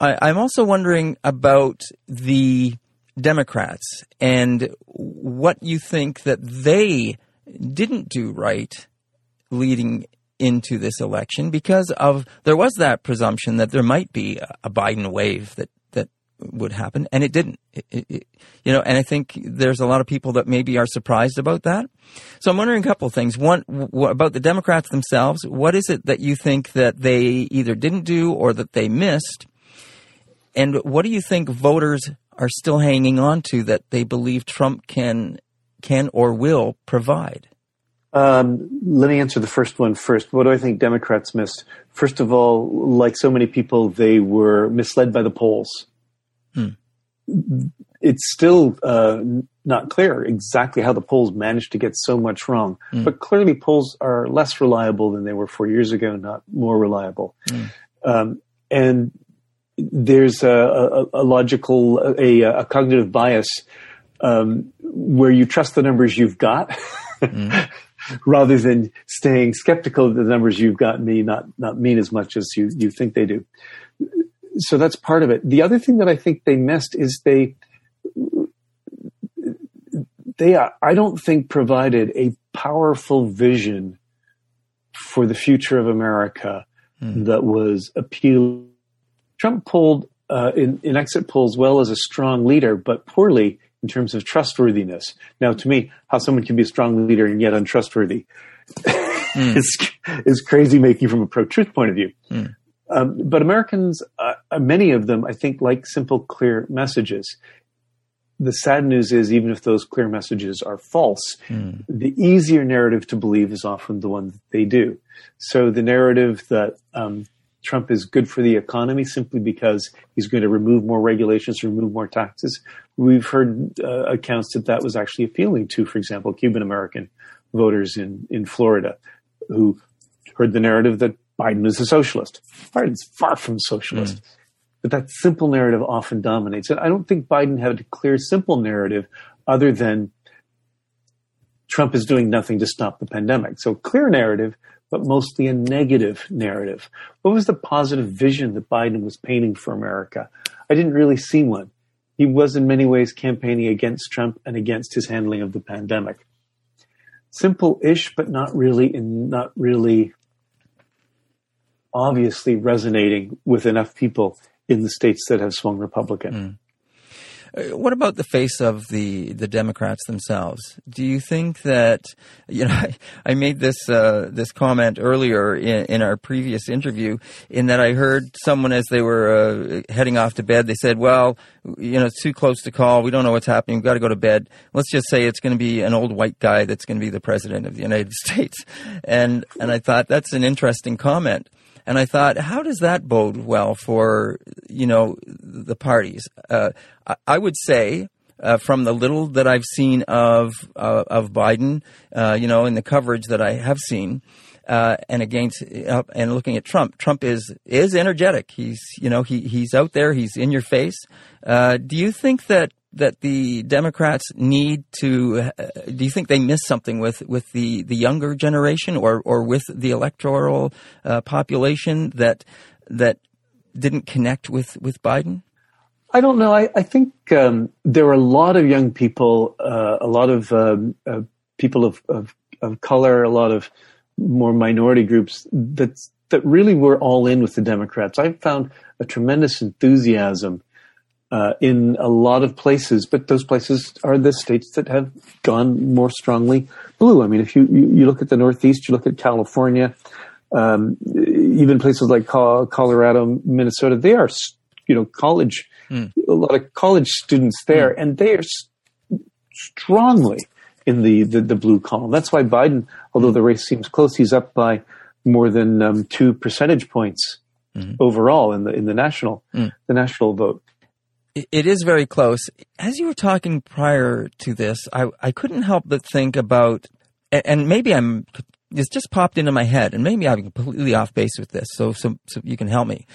I, I'm also wondering about the Democrats and what you think that they didn't do right leading into this election because of there was that presumption that there might be a, Biden wave that that would happen and it didn't. It- it- it- you know and i think there's a lot of people that maybe are surprised about that. So i'm wondering a couple of things. One about the democrats themselves what is it that you think that they either didn't do or that they missed? And what do you think voters are still hanging on to that they believe trump can can or will provide Um, let me answer the first one first. What do I think Democrats missed? First of all, like so many people, they were misled by the polls. Hmm. It's still uh, not clear exactly how the polls managed to get so much wrong, hmm. but clearly polls are less reliable than they were four years ago, not more reliable. Hmm. Um, and there's a, a, a logical, a, a, cognitive bias um, where you trust the numbers you've got. Mm. rather than staying skeptical that the numbers you've got may not, not mean as much as you, you think they do. So that's part of it. The other thing that I think they missed is they, they, are, I don't think provided a powerful vision for the future of America mm. that was appealing. Trump pulled uh, in, in exit polls well as a strong leader, but poorly in terms of trustworthiness. Now, to me, how someone can be a strong leader and yet untrustworthy mm. is, is crazy making from a pro truth point of view. Mm. Um, but Americans, uh, uh, many of them, I think, like simple, clear messages. The sad news is, even if those clear messages are false, mm. the easier narrative to believe is often the one that they do. So the narrative that um, Trump is good for the economy simply because he's going to remove more regulations, remove more taxes. We've heard uh, accounts that that was actually appealing to, for example, Cuban American voters in, in Florida who heard the narrative that Biden is a socialist. Biden's far from socialist. Mm. But that simple narrative often dominates. And I don't think Biden had a clear, simple narrative other than Trump is doing nothing to stop the pandemic. So clear narrative, but mostly a negative narrative. What was the positive vision that Biden was painting for America? I didn't really see one. He was in many ways campaigning against Trump and against his handling of the pandemic. Simple-ish, but not really, not really obviously resonating with enough people in the states that have swung Republican. Mm. Uh, what about the face of the, the Democrats themselves? Do you think that you know I, I made this uh, this comment earlier in, in, our previous interview in that I heard someone as they were uh, heading off to bed they said, "Well, you know, it's too close to call. We don't know what's happening. We've got to go to bed. Let's just say it's going to be an old white guy that's going to be the president of the United States." And and I thought that's an interesting comment. And I thought, how does that bode well for you know the parties? Uh, I, I, would say. Uh, from the little that I've seen of uh, of Biden, uh, you know, in the coverage that I have seen, uh, and against uh, and looking at Trump, Trump is is energetic. He's you know he he's out there. He's in your face. do you think that that the Democrats need to? Uh, do you think they miss something with, with the, the younger generation or, or with the electoral uh, population that that didn't connect with, with Biden? I don't know. I, I think um, there are a lot of young people, uh, a lot of um, uh, people of, of, of color, a lot of more minority groups that that really were all in with the Democrats. I found a tremendous enthusiasm uh, in a lot of places, but those places are the states that have gone more strongly blue. I mean, if you, you, you look at the Northeast, you look at California, um, even places like Colorado, Minnesota, they are, you know, college, mm. a lot of college students there, mm. and they are strongly in the, the, the, blue column. That's why Biden, although the race seems close, he's up by more than um, two percentage points mm-hmm. overall in the in the national mm. the national vote it is very close. As you were talking prior to this, I, I couldn't help but think about, and maybe I'm, it's just popped into my head, and maybe I'm completely off base with this, so, so, so you can help me.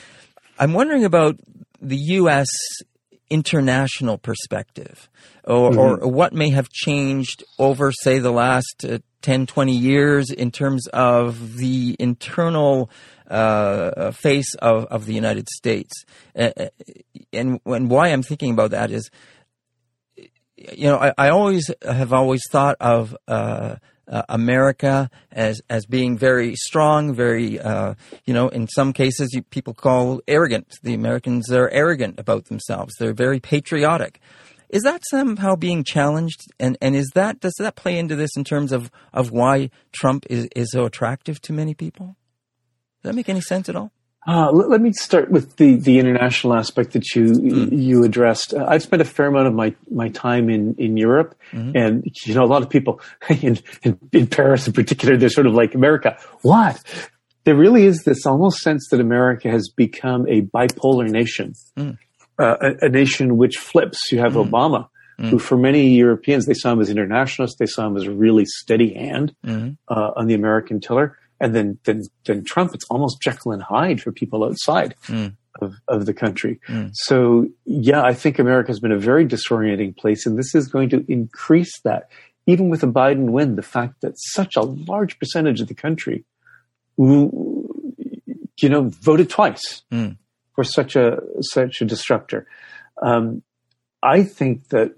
I'm wondering about the U.S. international perspective, or, mm-hmm. or what may have changed over, say, the last uh, 10, 20 years in terms of the internal uh, face of, of the United States. Uh, and, and why I'm thinking about that is, you know, I, I always have always thought of uh, uh, America as as being very strong, very uh, you know, in some cases you, people call arrogant. The Americans are arrogant about themselves. They're very patriotic. Is that somehow being challenged? And and is that does that play into this in terms of of why Trump is is so attractive to many people? Does that make any sense at all? Uh, let, let, me start with the, the international aspect that you mm. you addressed. Uh, I've spent a fair amount of my, my time in, in Europe, mm-hmm. and you know a lot of people in, in, in Paris in particular, they're sort of like America. What? There really is this almost sense that America has become a bipolar nation, mm. uh, a, a, nation which flips. You have mm. Obama, mm. who for many Europeans they saw him as internationalist, they saw him as a really steady hand mm-hmm. uh, on the American tiller and then then then Trump, it's almost Jekyll and Hyde for people outside mm. of, of the country. Mm. So yeah, I think America has been a very disorienting place, and this is going to increase that. Even with a Biden win, the fact that such a large percentage of the country, you know, voted twice mm. for such a such a disruptor. Um, I think that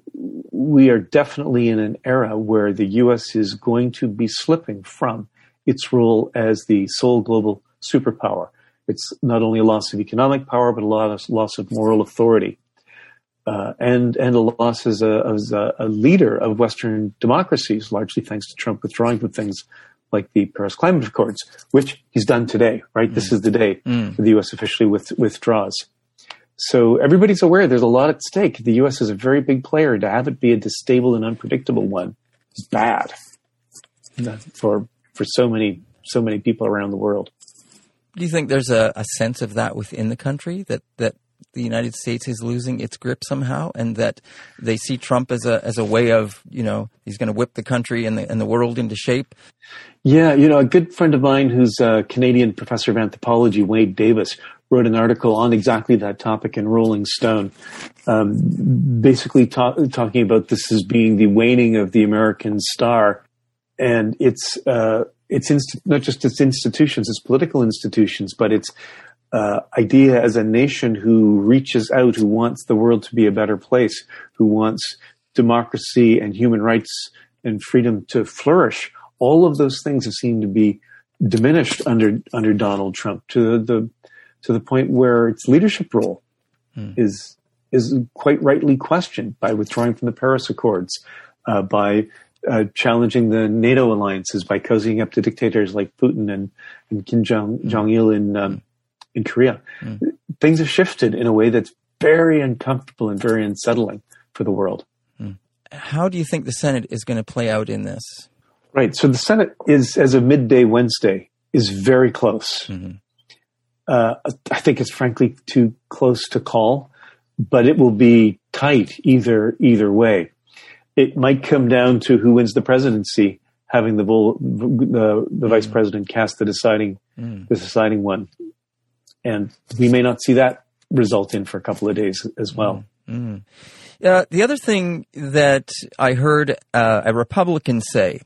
we are definitely in an era where the U.S. is going to be slipping from its role as the sole global superpower. It's not only a loss of economic power, but a loss of moral authority. Uh, and and a loss as a, as a, a, leader of Western democracies, largely thanks to Trump withdrawing from things like the Paris Climate Accords, which he's done today. Right, mm. this is the day mm. the U.S. officially with, withdraws. So everybody's aware there's a lot at stake. The U.S. is a very big player. To have it be a stable and unpredictable one is bad for for so many so many people around the world. Do you think there's a, a sense of that within the country that that the United States is losing its grip somehow, and that they see Trump as a as a way of you know he's going to whip the country and the and the world into shape. Yeah, you know, a good friend of mine who's a Canadian professor of anthropology, Wade Davis, wrote an article on exactly that topic in Rolling Stone, um, basically ta- talking about this as being the waning of the American star and it's uh, it's inst- not just its institutions, its political institutions, but its uh, idea as a nation who reaches out, who wants the world to be a better place, who wants democracy and human rights and freedom to flourish. All of those things have seemed to be diminished under under Donald Trump to the to the point where its leadership role hmm. is is quite rightly questioned by withdrawing from the Paris Accords, uh, by uh, challenging the NATO alliances by cozying up to dictators like Putin and, and Kim Jong, mm. Jong Il in um, in Korea. Mm. Things have shifted in a way that's very uncomfortable and very unsettling for the world. Mm. How do you think the Senate is going to play out in this? Right. So the Senate is, as of midday Wednesday, is very close. Mm-hmm. Uh, I think it's frankly too close to call, but it will be tight either either way it might come down to who wins the presidency, having the the, the vice mm. president cast the deciding mm. the deciding one, and we may not see that result in for a couple of days as well. Mm. Uh, the other thing that I heard uh, a Republican say,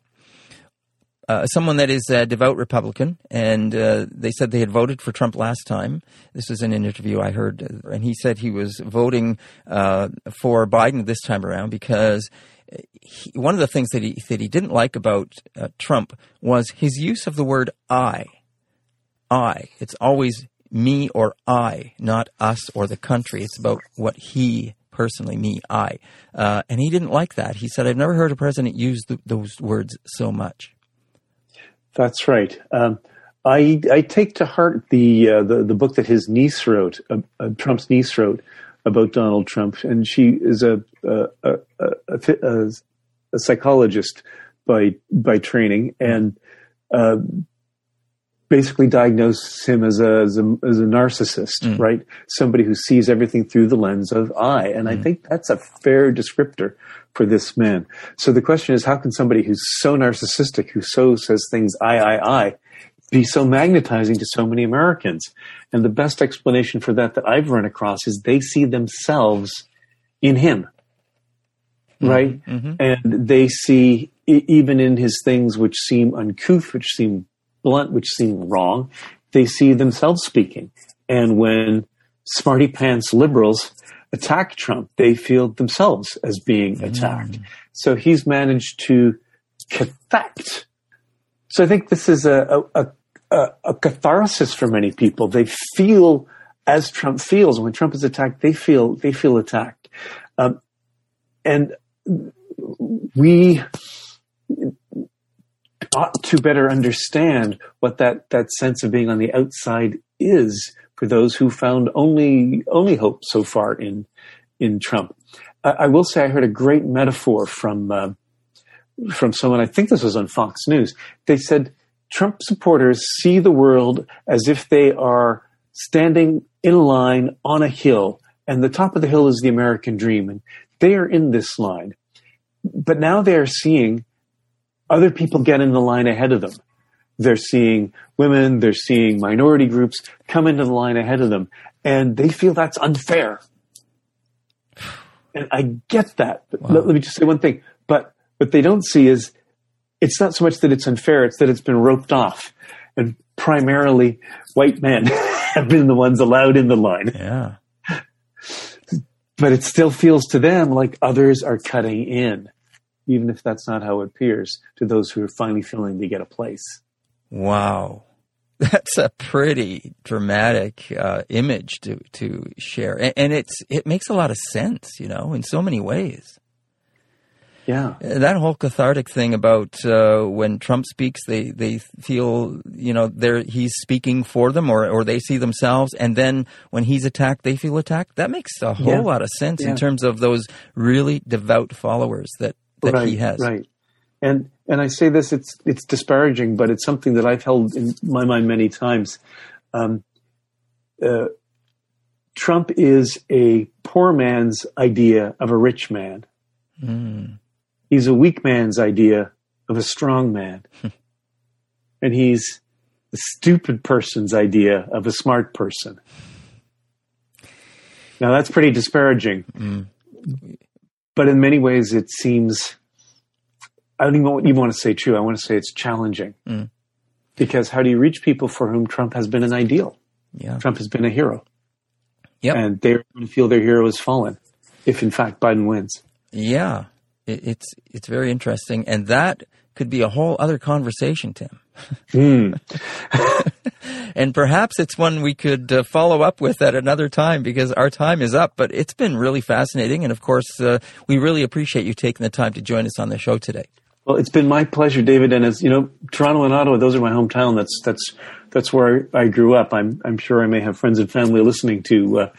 uh, someone that is a devout Republican, and uh, they said they had voted for Trump last time. This was in an interview I heard, and he said he was voting uh, for Biden this time around because he, one of the things that he that he didn't like about uh, Trump was his use of the word "I." I. It's always me or I, not us or the country. It's about what he personally, me, I. Uh, and he didn't like that. He said, "I've never heard a president use those words so much." That's right. Um, I I take to heart the uh, the the book that his niece wrote, uh, uh Trump's niece wrote, about Donald Trump, and she is a a, a, a, a psychologist by by training, and uh, basically diagnosed him as a as a, as a narcissist, mm. right? Somebody who sees everything through the lens of I, and mm. I think that's a fair descriptor for this man. So the question is, how can somebody who's so narcissistic, who so says things I I I, be so magnetizing to so many Americans? And the best explanation for that that I've run across is they see themselves in him. Mm-hmm. Right? Mm-hmm. And they see, even in his things which seem uncouth, which seem blunt, which seem wrong, they see themselves speaking. And when smarty pants liberals attack Trump, they feel themselves as being mm. attacked. Mm. So he's managed to cathect. So I think this is a, a, a, a catharsis for many people. They feel as Trump feels. When Trump is attacked, they feel they feel attacked, um, and we ought to better understand what that that sense of being on the outside is for those who found only only hope so far in in Trump. I, I will say I heard a great metaphor from uh, from someone. I think this was on Fox News. They said Trump supporters see the world as if they are standing in a line on a hill, and the top of the hill is the American dream, and they are in this line. But now they are seeing other people get in the line ahead of them. They're seeing women, they're seeing minority groups come into the line ahead of them, and they feel that's unfair. And I get that. Wow. let, let me just say one thing. But what they don't see is it's not so much that it's unfair, it's that it's been roped off. And primarily white men have been the ones allowed in the line. Yeah. But it still feels to them like others are cutting in, even if that's not how it appears to those who are finally feeling they get a place. Wow. That's a pretty dramatic uh, image to, to share, and, and it's it makes a lot of sense, you know, in so many ways. Yeah, that whole cathartic thing about uh, when Trump speaks, they they feel you know they're he's speaking for them, or or they see themselves, and then when he's attacked, they feel attacked. That makes a whole yeah. lot of sense yeah. in terms of those really devout followers that that right, he has. Right, and and I say this, it's it's disparaging, but it's something that I've held in my mind many times. Um, uh, Trump is a poor man's idea of a rich man. Mm. He's a weak man's idea of a strong man. and he's a stupid person's idea of a smart person. Now that's pretty disparaging. Mm. But in many ways, it seems, I don't even, even want to say true. I want to say it's challenging. Mm. Because how do you reach people for whom Trump has been an ideal? Yeah. Trump has been a hero. Yep. And they're going to feel their hero has fallen if, in fact, Biden wins. Yeah it, it's it's very interesting, and that could be a whole other conversation, Tim. Mm. and perhaps it's one we could uh, follow up with at another time because our time is up. But it's been really fascinating, and of course, uh, we really appreciate you taking the time to join us on the show today. Well, it's been my pleasure, David. And as you know, Toronto and Ottawa, those are my hometown. That's that's that's where I grew up. I'm I'm sure I may have friends and family listening to uh,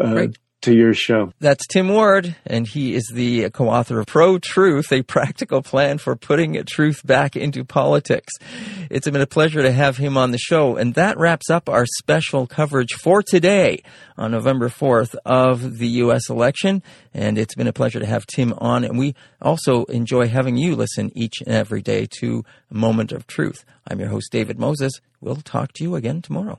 uh, to your show. That's Tim Ward, and he is the co author of Pro Truth, a practical plan for putting truth back into politics. It's been a pleasure to have him on the show, and that wraps up our special coverage for today on November 4th of the U.S. election. And it's been a pleasure to have Tim on, and we also enjoy having you listen each and every day to Moment of Truth. I'm your host, David Moses. We'll talk to you again tomorrow.